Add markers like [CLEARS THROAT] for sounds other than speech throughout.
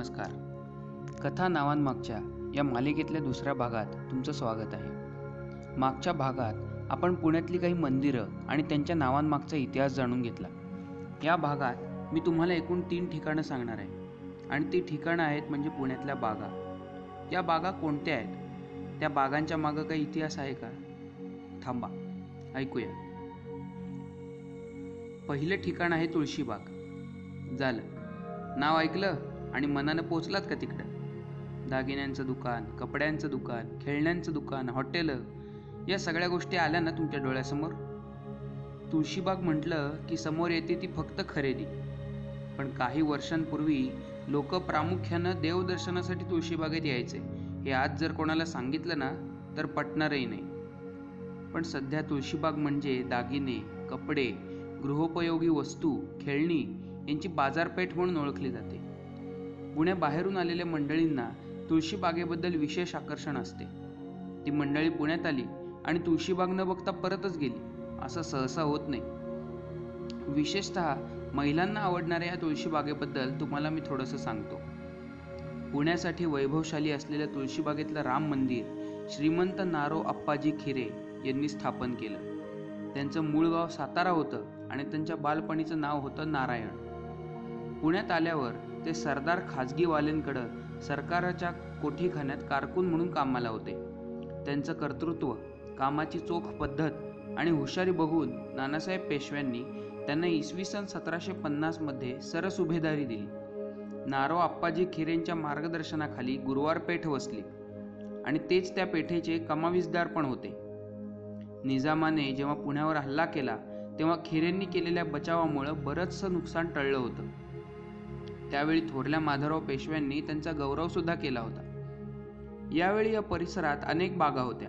नमस्कार. कथा नावांमागच्या या मालिकेतल्या दुसऱ्या भागात तुमचं स्वागत आहे. मागच्या भागात आपण पुण्यातली काही मंदिरं आणि त्यांच्या नावांमागचा इतिहास जाणून घेतला. या भागात मी तुम्हाला एकूण तीन ठिकाणं सांगणार आहे. आणि ती ठिकाणं आहेत म्हणजे पुण्यातल्या बागा. या बागा कोणत्या आहेत? त्या बागांच्या मागं काही इतिहास आहे का? थांबा ऐकूया. पहिलं ठिकाण आहे तुळशीबाग. झालं. नाव ऐकलं? आणि मनानं पोचलात का तिकडं? दागिन्यांचं दुकान कपड्यांचं दुकान खेळण्यांचं दुकान हॉटेल या सगळ्या गोष्टी आल्या ना तुमच्या डोळ्यासमोर? तुळशीबाग म्हटलं की समोर येते ती फक्त खरेदी. पण काही वर्षांपूर्वी लोक प्रामुख्यानं देवदर्शनासाठी तुळशीबागेत यायचे. हे आज जर कोणाला सांगितलं ना तर पटणारही नाही. पण सध्या तुळशीबाग म्हणजे दागिने कपडे गृहोपयोगी वस्तू खेळणी यांची बाजारपेठ म्हणून ओळखली जाते. पुण्याबाहेरून आलेल्या मंडळींना तुळशीबागेबद्दल विशेष आकर्षण असते. ती मंडळी पुण्यात आली आणि तुळशीबाग न बघता परतच गेली असं सहसा होत नाही. विशेषतः महिलांना आवडणाऱ्या या तुळशीबागेबद्दल तुम्हाला मी थोडंसं सांगतो. पुण्यासाठी वैभवशाली असलेल्या तुळशीबागेतलं राम मंदिर श्रीमंत नारो अप्पाजी खिरे यांनी स्थापन केलं. त्यांचं मूळ गाव सातारा होतं आणि त्यांच्या बालपणीचं नाव होतं नारायण. पुण्यात आल्यावर ते सरदार खाजगीवाल्यांकडं सरकाराच्या कोठीखान्यात कारकून म्हणून कामाला होते. त्यांचं कर्तृत्व कामाची चोख पद्धत आणि हुशारी बघून नानासाहेब पेशव्यांनी त्यांना इसवी सन सतराशे पन्नासमध्ये सरसुभेदारी दिली. नारो आप्पाजी खिरेंच्या मार्गदर्शनाखाली गुरुवार पेठ वसली आणि तेच त्या पेठेचे कमाविजदार पण होते. निजामाने जेव्हा पुण्यावर हल्ला केला तेव्हा खिरेंनी केलेल्या बचावामुळं बरंचसं नुकसान टळलं होतं. त्यावेळी थोरल्या माधवराव पेशव्यांनी त्यांचा गौरवसुद्धा केला होता. यावेळी या परिसरात अनेक बागा होत्या.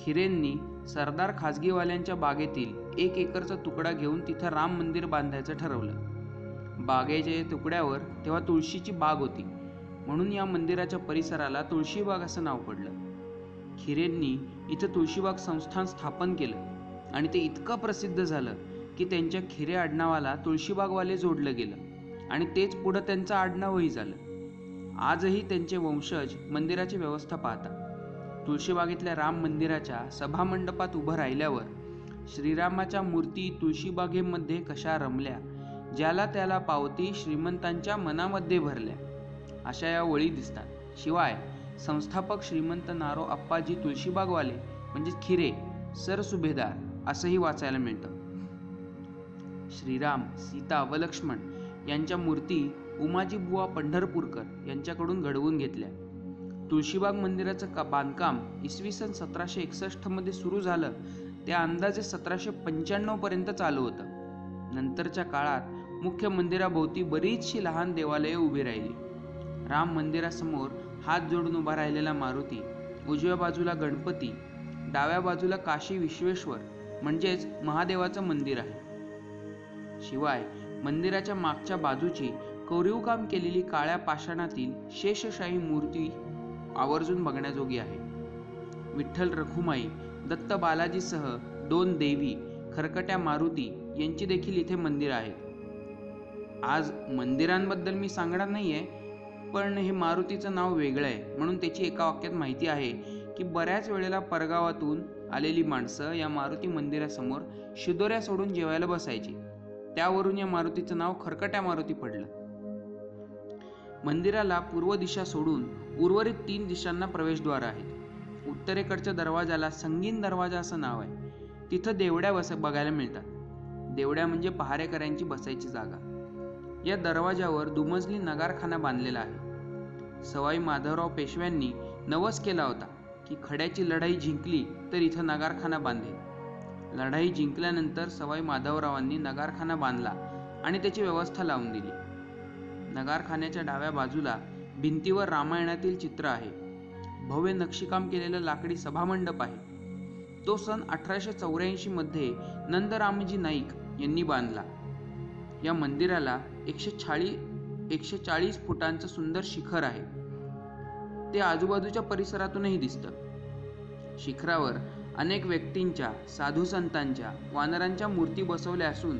खिरेंनी सरदार खाजगीवाल्यांच्या बागेतील एक एकरचा तुकडा घेऊन तिथं राम मंदिर बांधायचं ठरवलं. बागेच्या तुकड्यावर तेव्हा तुळशीची बाग होती. म्हणून या मंदिराच्या परिसराला तुळशीबाग असं नाव पडलं. खिरेंनी इथं तुळशीबाग संस्थान स्थापन केलं आणि ते इतकं प्रसिद्ध झालं की त्यांच्या खिरे आडनावाला तुळशीबागवाले जोडलं गेलं. आणि तेच पुढं त्यांचं आडनावही झालं. आजही त्यांचे वंशज मंदिराची व्यवस्था पाहतात तुळशीबागेतल्या राम मंदिराच्या सभामंडपात उभं राहिल्यावर श्रीरामाच्या मूर्ती तुळशीबागेमध्ये कशा रमल्या ज्याला त्याला पावती श्रीमंतांच्या मनामध्ये भरल्या अशा या ओळी दिसतात. शिवाय संस्थापक श्रीमंत नारो अप्पाजी तुळशीबागवाले म्हणजे खिरे सरसुभेदार असंही वाचायला मिळतं. श्रीराम सीता व लक्ष्मण यांच्या मूर्ती उमाजी बुवा पंढरपूरकर यांच्याकडून घडवून घेतल्या. तुळशीबाग मंदिराचं का बांधकाम इसवी सन सतराशे एकसष्टमध्ये सुरू झालं ते अंदाजे सतराशे पंच्याण्णवपर्यंत चालू होतं. नंतरच्या काळात मुख्य मंदिराभोवती बरीचशी लहान देवालये उभी राहिली. राम मंदिरासमोर हात जोडून उभा राहिलेला मारुती उजव्या बाजूला गणपती डाव्या बाजूला काशी विश्वेश्वर म्हणजेच महादेवाचं मंदिर आहे. शिवाय मंदिराच्या मागच्या बाजूची कोरीवकाम केलेली काळ्या पाषाणातील शेषशाही मूर्ती आवर्जून बघण्याजोगी आहे. विठ्ठल रखुमाई दत्त बालाजीसह दोन देवी खरकट्या मारुती यांची देखील इथे मंदिर आहेत. आज मंदिरांबद्दल मी सांगणार नाहीये पण हे मारुतीचं नाव वेगळं आहे म्हणून त्याची एका वाक्यात माहिती आहे की बऱ्याच वेळेला परगावातून आलेली माणसं या मारुती मंदिरासमोर शिदोऱ्या सोडून जेवायला बसायची. त्यावरून या मारुतीचं नाव खरकट्या मारुती पडलं. मंदिराला पूर्व दिशा सोडून उर्वरित तीन दिशांना प्रवेशद्वार आहेत. उत्तरेकडच्या दरवाजाला संगीन दरवाजा असं नाव आहे. तिथं देवड्या बस बघायला मिळतात. देवड्या म्हणजे पहारेकऱ्यांची बसायची जागा. या दरवाजावर दुमजली नगारखाना बांधलेला आहे. सवाई माधवराव पेशव्यांनी नवस केला होता की खड्याची लढाई जिंकली तर इथं नगारखाना बांधेल. लढाई जिंकल्यानंतर सवाई माधवरावांनी नगारखाना बांधला आणि त्याची व्यवस्था लावून दिली. नगारखान्याच्या डाव्या बाजूला भिंतीवर रामायणातील चित्र आहे. भव्य नक्षीकाम केलेलं लाकडी सभामंडप आहे. तो सन अठराशे चौऱ्याऐंशी मध्ये नंदरामजी नाईक यांनी बांधला. या मंदिराला एकशे चाळीस एकशे चाळीस फुटांचं सुंदर शिखर आहे. ते आजूबाजूच्या परिसरातूनही दिसतं. शिखरावर अनेक व्यक्तींच्या साधुसंतांच्या वानरांच्या मूर्ती बसवल्या असून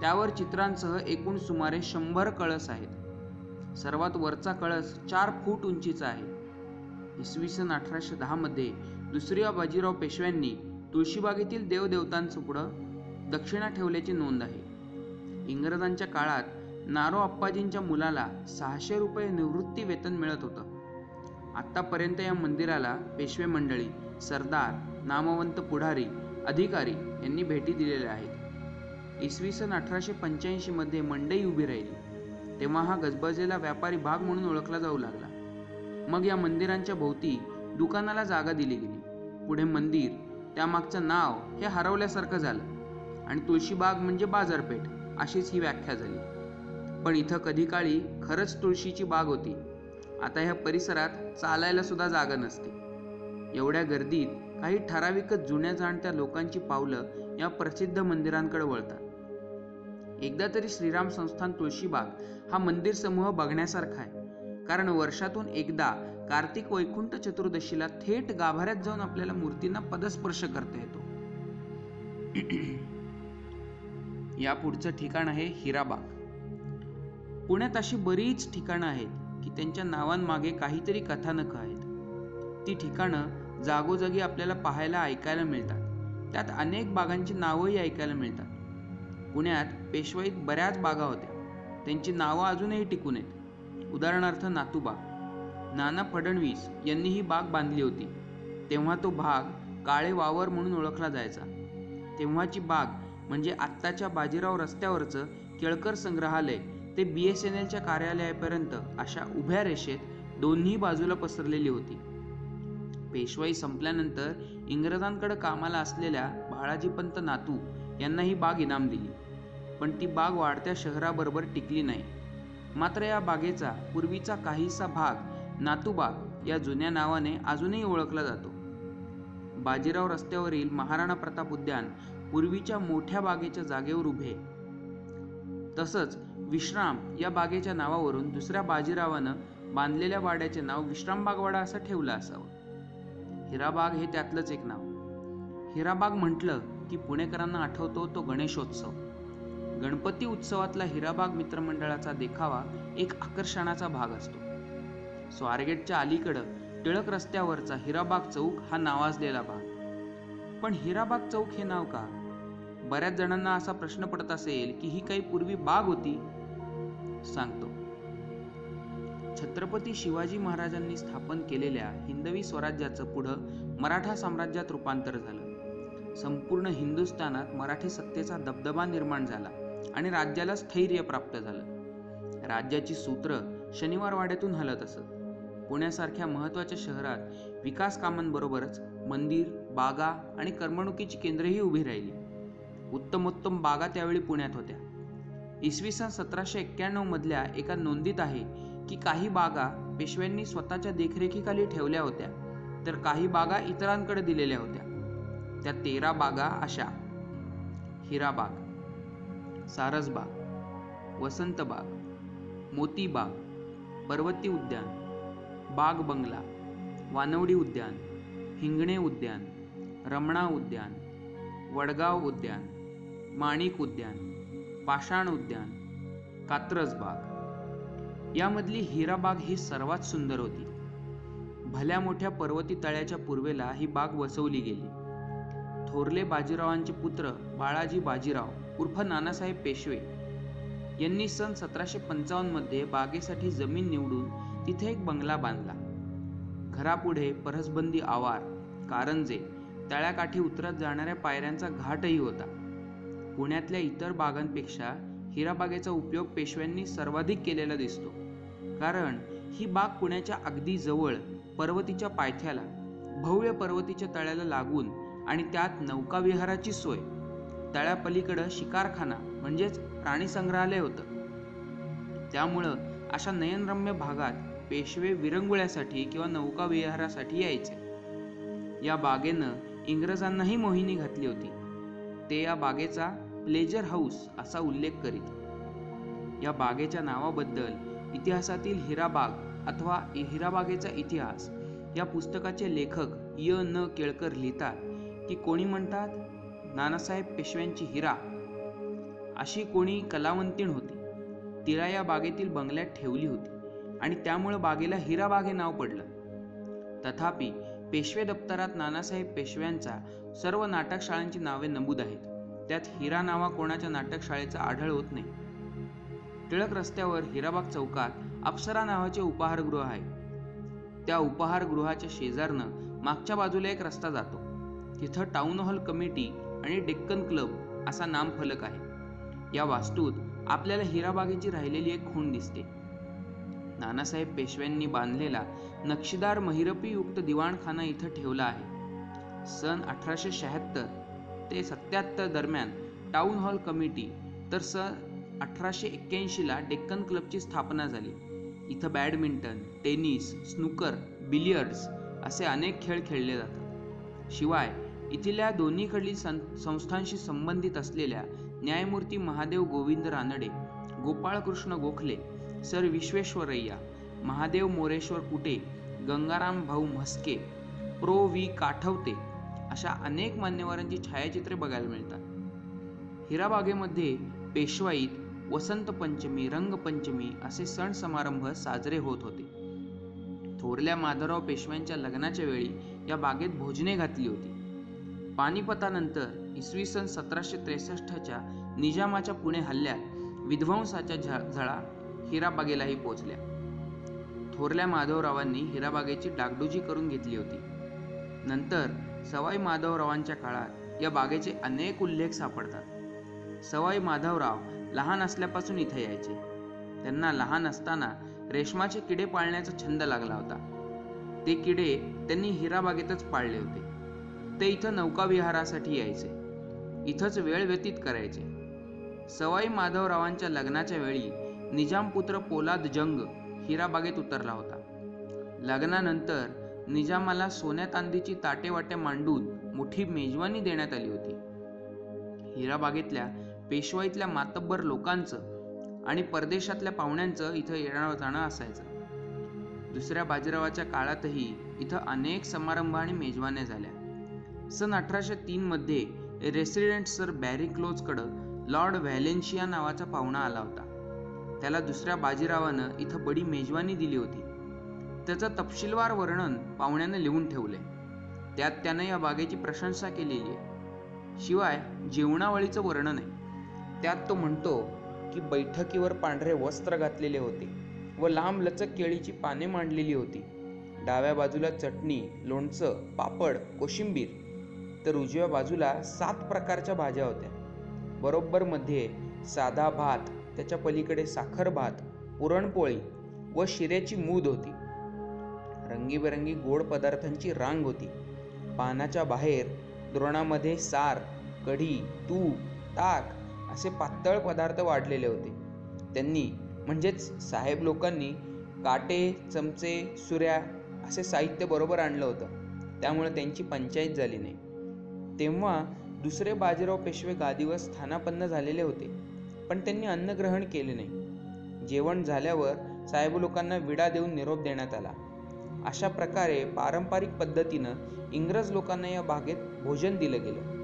त्यावर चित्रांसह एकूण सुमारे शंभर कळस आहेत. सर्वात वरचा कळस चार फूट उंचीचा आहे. इसवी सन अठराशे दहामध्ये दुसऱ्या बाजीराव पेशव्यांनी तुळशीबागेतील देवदेवतांचं दक्षिणा ठेवल्याची नोंद आहे. इंग्रजांच्या काळात नारो अप्पाजींच्या मुलाला सहाशे रुपये निवृत्ती वेतन मिळत होतं. आत्तापर्यंत या मंदिराला पेशवे मंडळी सरदार नामवंत पुढारी अधिकारी यांनी भेटी दिलेल्या आहेत. इसवी सन अठराशे पंच्याऐंशीमध्ये मंडई उभी राहिली. तेव्हा हा गजबजलेला व्यापारी भाग म्हणून ओळखला जाऊ लागला. मग या मंदिरांच्या भोवती दुकानाला जागा दिली गेली. पुढे मंदिर त्यामागचं नाव हे हरवल्यासारखं झालं आणि तुळशीबाग म्हणजे बाजारपेठ अशीच ही व्याख्या झाली. पण इथं कधी काळी खरंच तुळशीची बाग होती. आता ह्या परिसरात चालायला सुद्धा जागा नसते. एवढ्या गर्दीत काही ठराविकच जुन्या जाणत्या लोकांची पावलं या प्रसिद्ध मंदिरांकडे वळतात. एकदा तरी श्रीराम संस्थान तुळशीबाग हा मंदिर समूह बघण्यासारखा आहे. कारण वर्षातून एकदा कार्तिक वैकुंठ चतुर्दशीला थेट गाभाऱ्यात जाऊन आपल्याला मूर्तींना पदस्पर्श करता येतो. या पुढचं ठिकाण आहे हिराबाग. पुण्यात अशी बरीच ठिकाणं आहेत की त्यांच्या नावांमागे काहीतरी कथानक आहेत. ती ठिकाणं जागोजागी आपल्याला पाहायला ऐकायला मिळतात. त्यात अनेक बागांची नावंही ऐकायला मिळतात. पुण्यात पेशवाईत बऱ्याच बागा होत्या. त्यांची नावं अजूनही टिकून आहेत. उदाहरणार्थ नातूबा. नाना फडणवीस यांनी ही बाग बांधली होती. तेव्हा तो भाग काळे वावर म्हणून ओळखला जायचा. तेव्हाची बाग म्हणजे आत्ताच्या बाजीराव रस्त्यावरचं केळकर संग्रहालय ते बी एस एन एलच्या कार्यालयापर्यंत अशा उभ्या रेषेत दोन्ही बाजूला पसरलेली होती. पेशवाई संपल्यानंतर इंग्रजांकडे कामाला असलेल्या बाळाजीपंत नातू यांना ही बाग इनाम दिली. पण ती बाग वाढत्या शहराबरोबर टिकली नाही. मात्र या बागेचा पूर्वीचा काहीसा भाग नातूबाग या जुन्या नावाने अजूनही ओळखला जातो. बाजीराव रस्त्यावरील महाराणा प्रताप उद्यान पूर्वीच्या मोठ्या बागेच्या जागेवर उभे. तसंच विश्राम या बागेच्या नावावरून दुसऱ्या बाजीरावानं बांधलेल्या वाड्याचे नाव विश्रामबागवाडा असं ठेवलं असावं. हिराबाग हे त्यातलंच एक नाव. हिराबाग म्हटलं की पुणेकरांना आठवतो तो गणेशोत्सव. गणपती उत्सवातला हिराबाग मित्रमंडळाचा देखावा एक आकर्षणाचा भाग असतो. स्वारगेटच्या अलीकडं टिळक रस्त्यावरचा हिराबाग चौक हा नावाजलेला भाग. पण हिराबाग चौक हे नाव का? बऱ्याच जणांना असा प्रश्न पडत असेल की ही काही पूर्वी बाग होती? सांगतो. छत्रपती शिवाजी महाराजांनी स्थापन केलेल्या हिंदवी स्वराज्याचं पुढं मराठा साम्राज्यात रूपांतर झालं. संपूर्ण हिंदुस्थानात मराठी सत्तेचा दबदबा निर्माण झाला आणि राज्याला स्थैर्य प्राप्त झालं. राज्याची सूत्र शनिवार वाड्यातून हलत असत. पुण्यासारख्या महत्त्वाच्या शहरात विकास कामांबरोबरच मंदिर बागा आणि करमणुकीची केंद्रही उभी राहिली. उत्तमोत्तम बागा त्यावेळी पुण्यात होत्या. इसवी सन सतराशे एक्क्याण्णव मधल्या एका नोंदीत आहे की काही बागा पेशव्यांनी स्वतःच्या देखरेखीखाली ठेवल्या होत्या तर काही बागा इतरांकडे दिलेल्या होत्या. त्या तेरा बागा अशा. हिराबाग सारसबाग वसंतबाग मोतीबाग पर्वती उद्यान बाग बंगला वानवडी उद्यान हिंगणे उद्यान रमणा उद्यान वडगाव उद्यान माणिक उद्यान पाषाण उद्यान कात्रजबाग यामधली यामधली हिराबाग ही सर्वात सुंदर होती. भल्या मोठ्या पर्वती तळ्याच्या पूर्वेला ही बाग वसवली गेली. थोरले बाजीरावांचे पुत्र बाळाजी बाजीराव उर्फ नानासाहेब पेशवे यांनी सन सतराशे पंचावन्नमध्ये बागेसाठी जमीन निवडून तिथे एक बंगला बांधला. घरापुढे परसबंदी आवार कारंजे तळ्याकाठी उतरत जाणाऱ्या पायऱ्यांचा घाटही होता. पुण्यातल्या इतर बागांपेक्षा हिराबागेचा उपयोग पेशव्यांनी सर्वाधिक केलेला दिसतो. कारण ही बाग पुण्याच्या अगदी जवळ पर्वतीच्या पायथ्याला भव्य पर्वतीच्या तळ्याला लागून आणि त्यात नौकाविहाराची सोय. तळ्यापलीकडं शिकारखाना म्हणजेच प्राणी संग्रहालय होतं. त्यामुळं अशा नयनरम्य भागात पेशवे विरंगुळ्यासाठी किंवा नौकाविहारासाठी यायचे. या बागेनं इंग्रजांनाही मोहिनी घातली होती. ते या बागेचा प्लेजर हाऊस असा उल्लेख करीत. या बागेच्या नावाबद्दल इतिहासातील हिराबाग अथवा हिराबागेचा इतिहास. या पुस्तकाचे लेखक य. न. केळकर लिहितात की कोणी म्हणतात नानासाहेब पेशव्यांची हिरा. अशी कोणी कलावंतीण होती. तिला या बागेतील बंगल्यात ठेवली होती आणि त्यामुळं बागेला हिराबाग हे नाव पडलं. तथापि पेशवे दप्तरात नानासाहेब पेशव्यांचा सर्व नाटकशाळांची नावे नमूद आहेत. त्यात हिरा नावा कोणाच्या नाटकशाळेचा आढळ होत नाही. टिळक रस्त्यावर हिराबाग चौकात अप्सरा नावाचे उपाहारगृह आहे. त्या उपाहारगृहाच्या शेजारनं मागच्या बाजूला एक रस्ता जातो. तिथं टाउन हॉल कमिटी आणि डेक्कन क्लब असा नामफलक आहे. या वास्तूत आपल्याला हिराबागेची राहिलेली एक खूण दिसते. नानासाहेब पेशव्यांनी बांधलेला नक्षीदार महिरपीयुक्त दिवाणखाना इथं ठेवला आहे. सन अठराशे शहात्तर ते सत्याहत्तर दरम्यान टाउन हॉल कमिटी तर सन अठराशे एक्क्याऐंशीला डेक्कन क्लबची स्थापना झाली. इथं बॅडमिंटन टेनिस स्नूकर बिलियर्ड्स असे अनेक खेळ खेळले जातात. शिवाय इथल्या दोन्हीकडील सं संस्थांशी संबंधित असलेल्या न्यायमूर्ती Mahadev Govind Ranade Gopalkrishna Gokhale sir Visvesvaraya Mahadev Moreshwar Kute Gangaram Bhau Mhaske pro V काठवते अशा अनेक मान्यवरांची छायाचित्रे बघायला मिळतात. हिराबागेमध्ये पेशवाईत वसंत पंचमी रंगपंचमी असे सण समारंभ साजरे होत होते. थोरल्या माधवराव पेशव्यांच्या लग्नाच्या वेळी या बागेत भोजने घातली होती. पानिपतानंतर इसवी सन सतराशे त्रेसष्टच्या निजामाच्या पुणे हल्ल्यात विध्वंसाच्या झळा हिराबागेलाही पोचल्या. थोरल्या माधवरावांनी हिराबागेची डागडुजी करून घेतली होती. नंतर सवाई माधवरावांच्या काळात या बागेचे अनेक उल्लेख सापडतात. सवाई माधवराव लहान असल्यापासून इथे यायचे. त्यांना लहान असताना रेशमाचे किडे पाळण्याचा छंद लागला होता. ते किडे त्यांनी हिराबागेतच पाळले होते. ते इथं नौकाविहारासाठी यायचे. इथंच वेळ व्यतीत करायचे. सवाई माधवरावांच्या लग्नाच्या वेळी निजामपुत्र पोलाद जंग हिराबागेत उतरला होता. लग्नानंतर निजामाला सोन्या चांदीची ताटेवाटे मांडून मोठी मेजवानी देण्यात आली होती. हिराबागेतल्या पेशवाईतल्या मातब्बर लोकांचं आणि परदेशातल्या पाहुण्यांचं इथं येणं जाणं असायचं. दुसऱ्या बाजीरावाच्या काळातही इथं अनेक समारंभ आणि मेजवान्या झाल्या. सन अठराशे तीनमध्ये रेसिडेंट सर बॅरी क्लोजकडं लॉर्ड व्हॅलेन्शिया नावाचा पाहुणा आला होता. त्याला दुसऱ्या बाजीरावानं इथं बडी मेजवानी दिली होती. त्याचं तपशीलवार वर्णन पाहुण्यानं लिहून ठेवले त्यात त्यानं या बागेची प्रशंसा केलेली आहे. शिवाय जेवणावळीचं वर्णन आहे. त्यात तो म्हणतो की बैठकीवर पांढरे वस्त्र घातलेले होते व लांब लचक केळीची पाने मांडलेली होती. डाव्या बाजूला चटणी लोणचं पापड कोशिंबीर तर उजव्या बाजूला सात प्रकारच्या भाज्या होत्या. बरोबर मध्ये साधा भात त्याच्या पलीकडे साखर भात पुरणपोळी व शिऱ्याची मूद होती. रंगीबेरंगी गोड पदार्थांची रांग होती. पानाच्या बाहेर द्रोणामध्ये सार कढी तूप ताक असे पातळ पदार्थ वाढलेले होते. त्यांनी म्हणजेच साहेब लोकांनी काटे चमचे सुऱ्या असे साहित्य बरोबर आणलं होतं. त्यामुळे त्यांची पंचायत झाली नाही. तेव्हा दुसरे बाजीराव पेशवे गादीवर स्थानापन्न झालेले होते. पण त्यांनी अन्न ग्रहण केले नाही. जेवण झाल्यावर साहेब लोकांना विडा देऊन निरोप देण्यात आला. अशा प्रकारे पारंपरिक पद्धतीनं इंग्रज लोकांना या बागेत भोजन दिलं गेलं.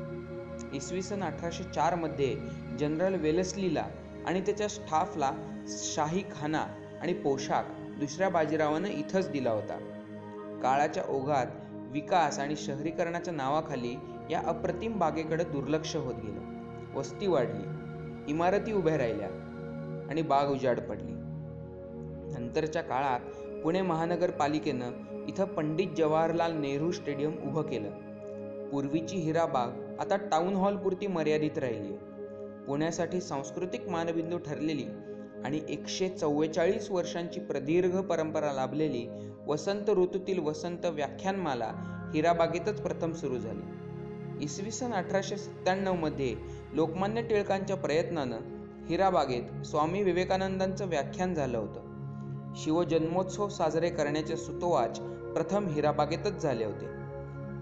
इसवी सन अठराशे चारमध्ये जनरल वेलेस्लीला आणि त्याच्या स्टाफला शाही खाना आणि पोशाख दुसऱ्या बाजीरावानं इथंच दिला होता. काळाच्या ओघात विकास आणि शहरीकरणाच्या नावाखाली या अप्रतिम बागेकडे दुर्लक्ष होत गेलं. वस्ती वाढली इमारती उभ्या राहिल्या आणि बाग उजाड पडली. नंतरच्या काळात पुणे महानगरपालिकेनं इथं पंडित जवाहरलाल नेहरू स्टेडियम उभं केलं. पूर्वीची हिराबाग आता टाऊन हॉलपुरती मर्यादित राहिली पुण्यासाठी सांस्कृतिक मानबिंदू ठरलेली आणि एकशे चव्वेचाळीस वर्षांची प्रदीर्घ परंपरा लाभलेली वसंत ऋतूतील वसंत व्याख्यानमाला हिराबागेतच प्रथम सुरू झाली. इसवी सन अठराशे सत्त्याण्णवमध्ये लोकमान्य टिळकांच्या प्रयत्नानं हिराबागेत स्वामी विवेकानंदांचं व्याख्यान झालं होतं. शिवजन्मोत्सव साजरे करण्याचे सुतोवाच प्रथम हिराबागेतच झाले होते.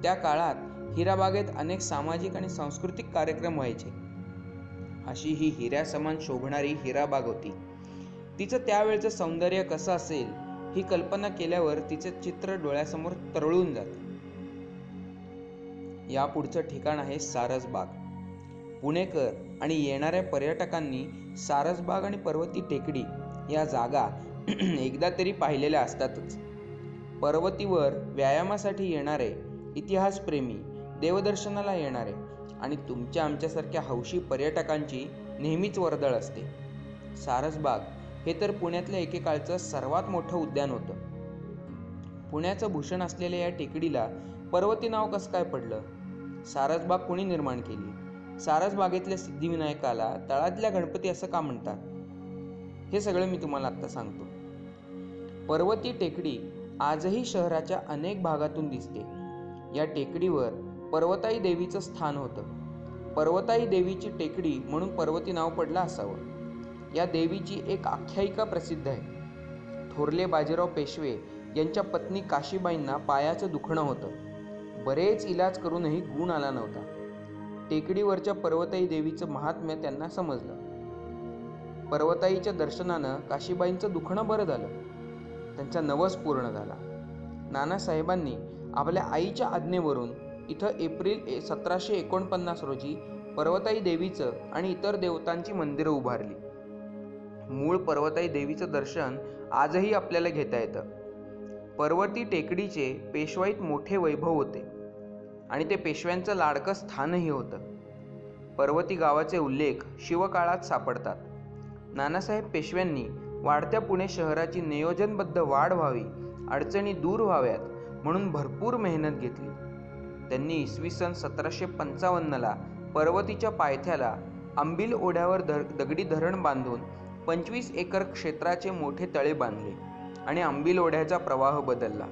त्या काळात हिराबागेत अनेक सामाजिक आणि सांस्कृतिक कार्यक्रम व्हायचे. अशी ही हिऱ्यासमान शोभणारी हिराबाग होती. तिचं त्यावेळचं सौंदर्य कसं असेल ही कल्पना केल्यावर तिचे चित्र डोळ्यासमोर तरळून जाते. या पुढचं ठिकाण आहे सारसबाग. पुणेकर आणि येणाऱ्या पर्यटकांनी सारसबाग आणि पर्वती टेकडी या जागा [CLEARS THROAT] एकदा तरी पाहिलेल्या असतातच. पर्वतीवर व्यायामासाठी येणारे इतिहासप्रेमी देवदर्शनाला येणारे आणि तुमच्या आमच्यासारख्या हौशी पर्यटकांची नेहमीच वर्दळ असते. सारसबाग हे तर पुण्यातल्या एकेकाळचं सर्वात मोठं उद्यान होतं. पुण्याचं भूषण असलेल्या या टेकडीला पर्वती नाव कसं काय पडलं? सारसबाग कोणी निर्माण केली? सारसबागेतल्या सिद्धिविनायकाला तळातल्या गणपती असं का म्हणतात? हे सगळं मी तुम्हाला आत्ता सांगतो. पर्वती टेकडी आजही शहराच्या अनेक भागातून दिसते. या टेकडीवर पर्वताई देवीचं स्थान होतं. पर्वताई देवीची टेकडी म्हणून पर्वती नाव पडलं असावं. या देवीची एक आख्यायिका प्रसिद्ध आहे. थोरले बाजीराव पेशवे यांच्या पत्नी काशीबाईंना पायाचं दुखणं होतं. बरेच इलाज करूनही गुण आला नव्हता. टेकडीवरच्या पर्वताई देवीचं महात्म्य त्यांना समजलं. पर्वताईच्या दर्शनानं काशीबाईंचं दुखणं बरं झालं. त्यांचा नवस पूर्ण झाला. नानासाहेबांनी आपल्या आईच्या आज्ञेवरून इथं एप्रिल सतराशे एकोणपन्नास रोजी पर्वताई देवीचं आणि इतर देवतांची मंदिरं उभारली. मूळ पर्वताई देवीचं दर्शन आजही आपल्याला घेता येतं. पर्वती टेकडीचे पेशवाईत मोठे वैभव होते. आणि ते पेशव्यांचं लाडकं स्थानही होतं. पर्वती गावाचे उल्लेख शिवकाळात सापडतात. नानासाहेब पेशव्यांनी वाढत्या पुणे शहराची नियोजनबद्ध वाढ व्हावी अडचणी दूर व्हाव्यात म्हणून भरपूर मेहनत घेतली. त्यांनी इसवी सन सतराशे पंचावन्नला पर्वतीच्या पायथ्याला आंबिल ओढ्यावर धर दगडी धरण बांधून पंचवीस एकर क्षेत्राचे मोठे तळे बांधले आणि आंबिल ओढ्याचा प्रवाह बदलला.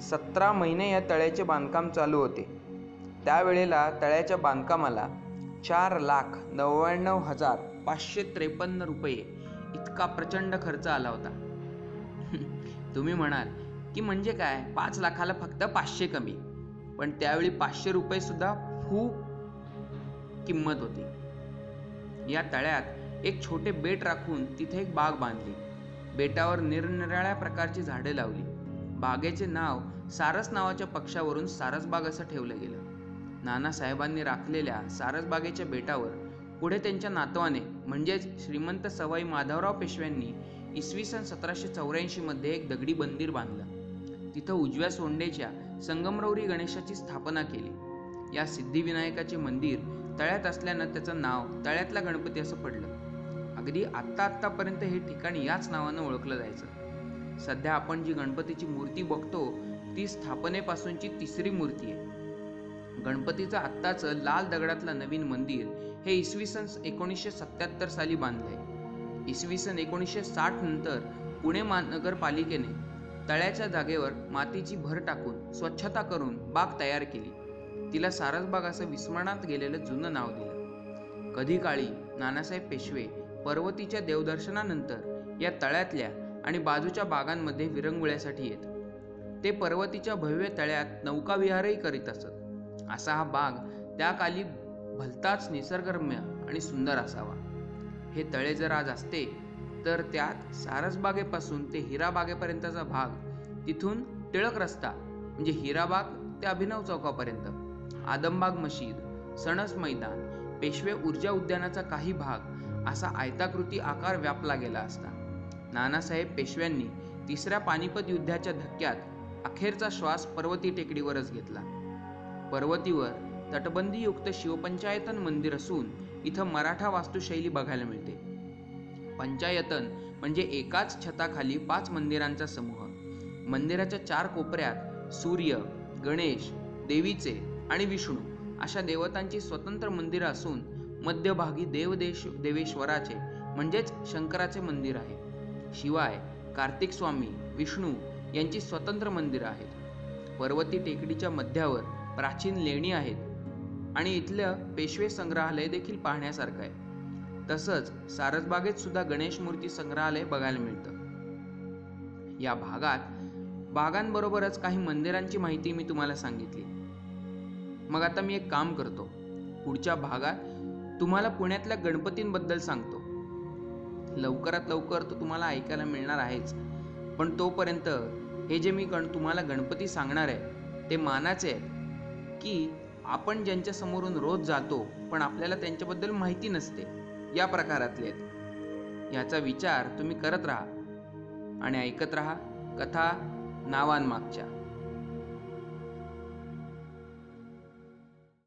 सतरा महिने या तळ्याचे बांधकाम चालू होते. त्यावेळेला तळ्याच्या बांधकामाला चार लाख नव्याण्णव हजार पाचशे त्रेपन्न रुपये इतका प्रचंड खर्च आला होता. [LAUGHS] तुम्ही म्हणाल की म्हणजे काय? पाच लाखाला फक्त पाचशे कमी. पण त्यावेळी पाचशे रुपये सुद्धा खूप किंमत होती. या तळ्यात एक छोटे बेट राखून तिथे एक बाग बांधली. बेटावर निरनिराळ्या प्रकारची झाडे लावली. बागेचे नाव सारस नावाच्या पक्षावरून सारसबाग असं ठेवलं गेलं. नानासाहेबांनी राखलेल्या सारसबागेच्या बेटावर पुढे त्यांच्या नातवाने म्हणजेच श्रीमंत सवाई माधवराव पेशव्यांनी इसवी सन सतराशे चौऱ्याऐंशीमध्ये एक दगडी मंदिर बांधलं. तिथं उजव्या सोंडेच्या संगमरवरी गणेशाची स्थापना केली. या सिद्धिविनायकाचे मंदिर तळ्यात असल्यानं त्याचं नाव तळ्यातला गणपती असं पडलं. अगदी आत्ता आत्तापर्यंत हे ठिकाण याच नावानं ओळखलं जायचं. सध्या आपण जी गणपतीची मूर्ती बघतो ती स्थापनेपासूनची तिसरी मूर्ती आहे. गणपतीचं आत्ताचं लाल दगडातलं नवीन मंदिर हे इसवी सन एकोणीसशे सत्याहत्तर साली बांधलंय. इसवी सन एकोणीसशे साठ नंतर पुणे महानगरपालिकेने तळ्याच्या जागेवर मातीची भर टाकून स्वच्छता करून बाग तयार केली. तिला सारसबाग असं विस्मरणात गेलेलं जुनं नाव दिलं. कधी काळी नानासाहेब पेशवे पर्वतीच्या देवदर्शनानंतर या तळ्यातल्या आणि बाजूच्या बागांमध्ये विरंगुळ्यासाठी येत. ते पर्वतीच्या भव्य तळ्यात नौकाविहारही करीत असत. असा हा बाग त्या काली भलताच निसर्गरम्य आणि सुंदर असावा. हे तळे जर आज असते तर त्यात सारसबागेपासून ते हिराबागेपर्यंतचा भाग तिथून टिळक रस्ता म्हणजे हिराबाग ते अभिनव चौकापर्यंत आदमबाग मशीद सणस मैदान पेशवे ऊर्जा उद्यानाचा काही भाग असा आयताकृती आकार व्यापला गेला असता. नानासाहेब पेशव्यांनी तिसऱ्या पानिपत युद्धाच्या धक्क्यात अखेरचा श्वास पर्वती टेकडीवरच घेतला. पर्वतीवर तटबंदीयुक्त शिवपंचायतन मंदिर असून इथं मराठा वास्तुशैली बघायला मिळते. पंचायतन म्हणजे एकाच छताखाली पाच मंदिरांचा समूह. मंदिराच्या चार कोपऱ्यात सूर्य गणेश देवीचे आणि विष्णू अशा देवतांची स्वतंत्र मंदिरं असून मध्यभागी देवदेश देवेश्वराचे म्हणजेच शंकराचे मंदिर आहे. शिवाय कार्तिक स्वामी विष्णू यांची स्वतंत्र मंदिरं आहेत. पर्वती टेकडीच्या मध्यावर प्राचीन लेणी आहेत आणि इथलं पेशवे संग्रहालय देखील पाहण्यासारखं आहे. तसंच सारसबागेत सुद्धा गणेश मूर्ती संग्रहालय बघायला मिळतं. या भागात बागांबरोबरच काही मंदिरांची माहिती मी तुम्हाला सांगितली. मग आता मी एक काम करतो. पुढच्या भागात तुम्हाला पुण्यातल्या गणपतींबद्दल सांगतो. लवकरात लवकर तो तुम्हाला ऐकायला मिळणार आहेच. पण तोपर्यंत हे जे मी गण तुम्हाला गणपती सांगणार आहे ते मानाचे आहेत की आपण ज्यांच्या समोरून रोज जातो पण आपल्याला त्यांच्याबद्दल माहिती नसते. या प्रकारातले आहेत. याचा विचार तुम्ही करत राहा आणि ऐकत रहा कथा नावांमागच्या.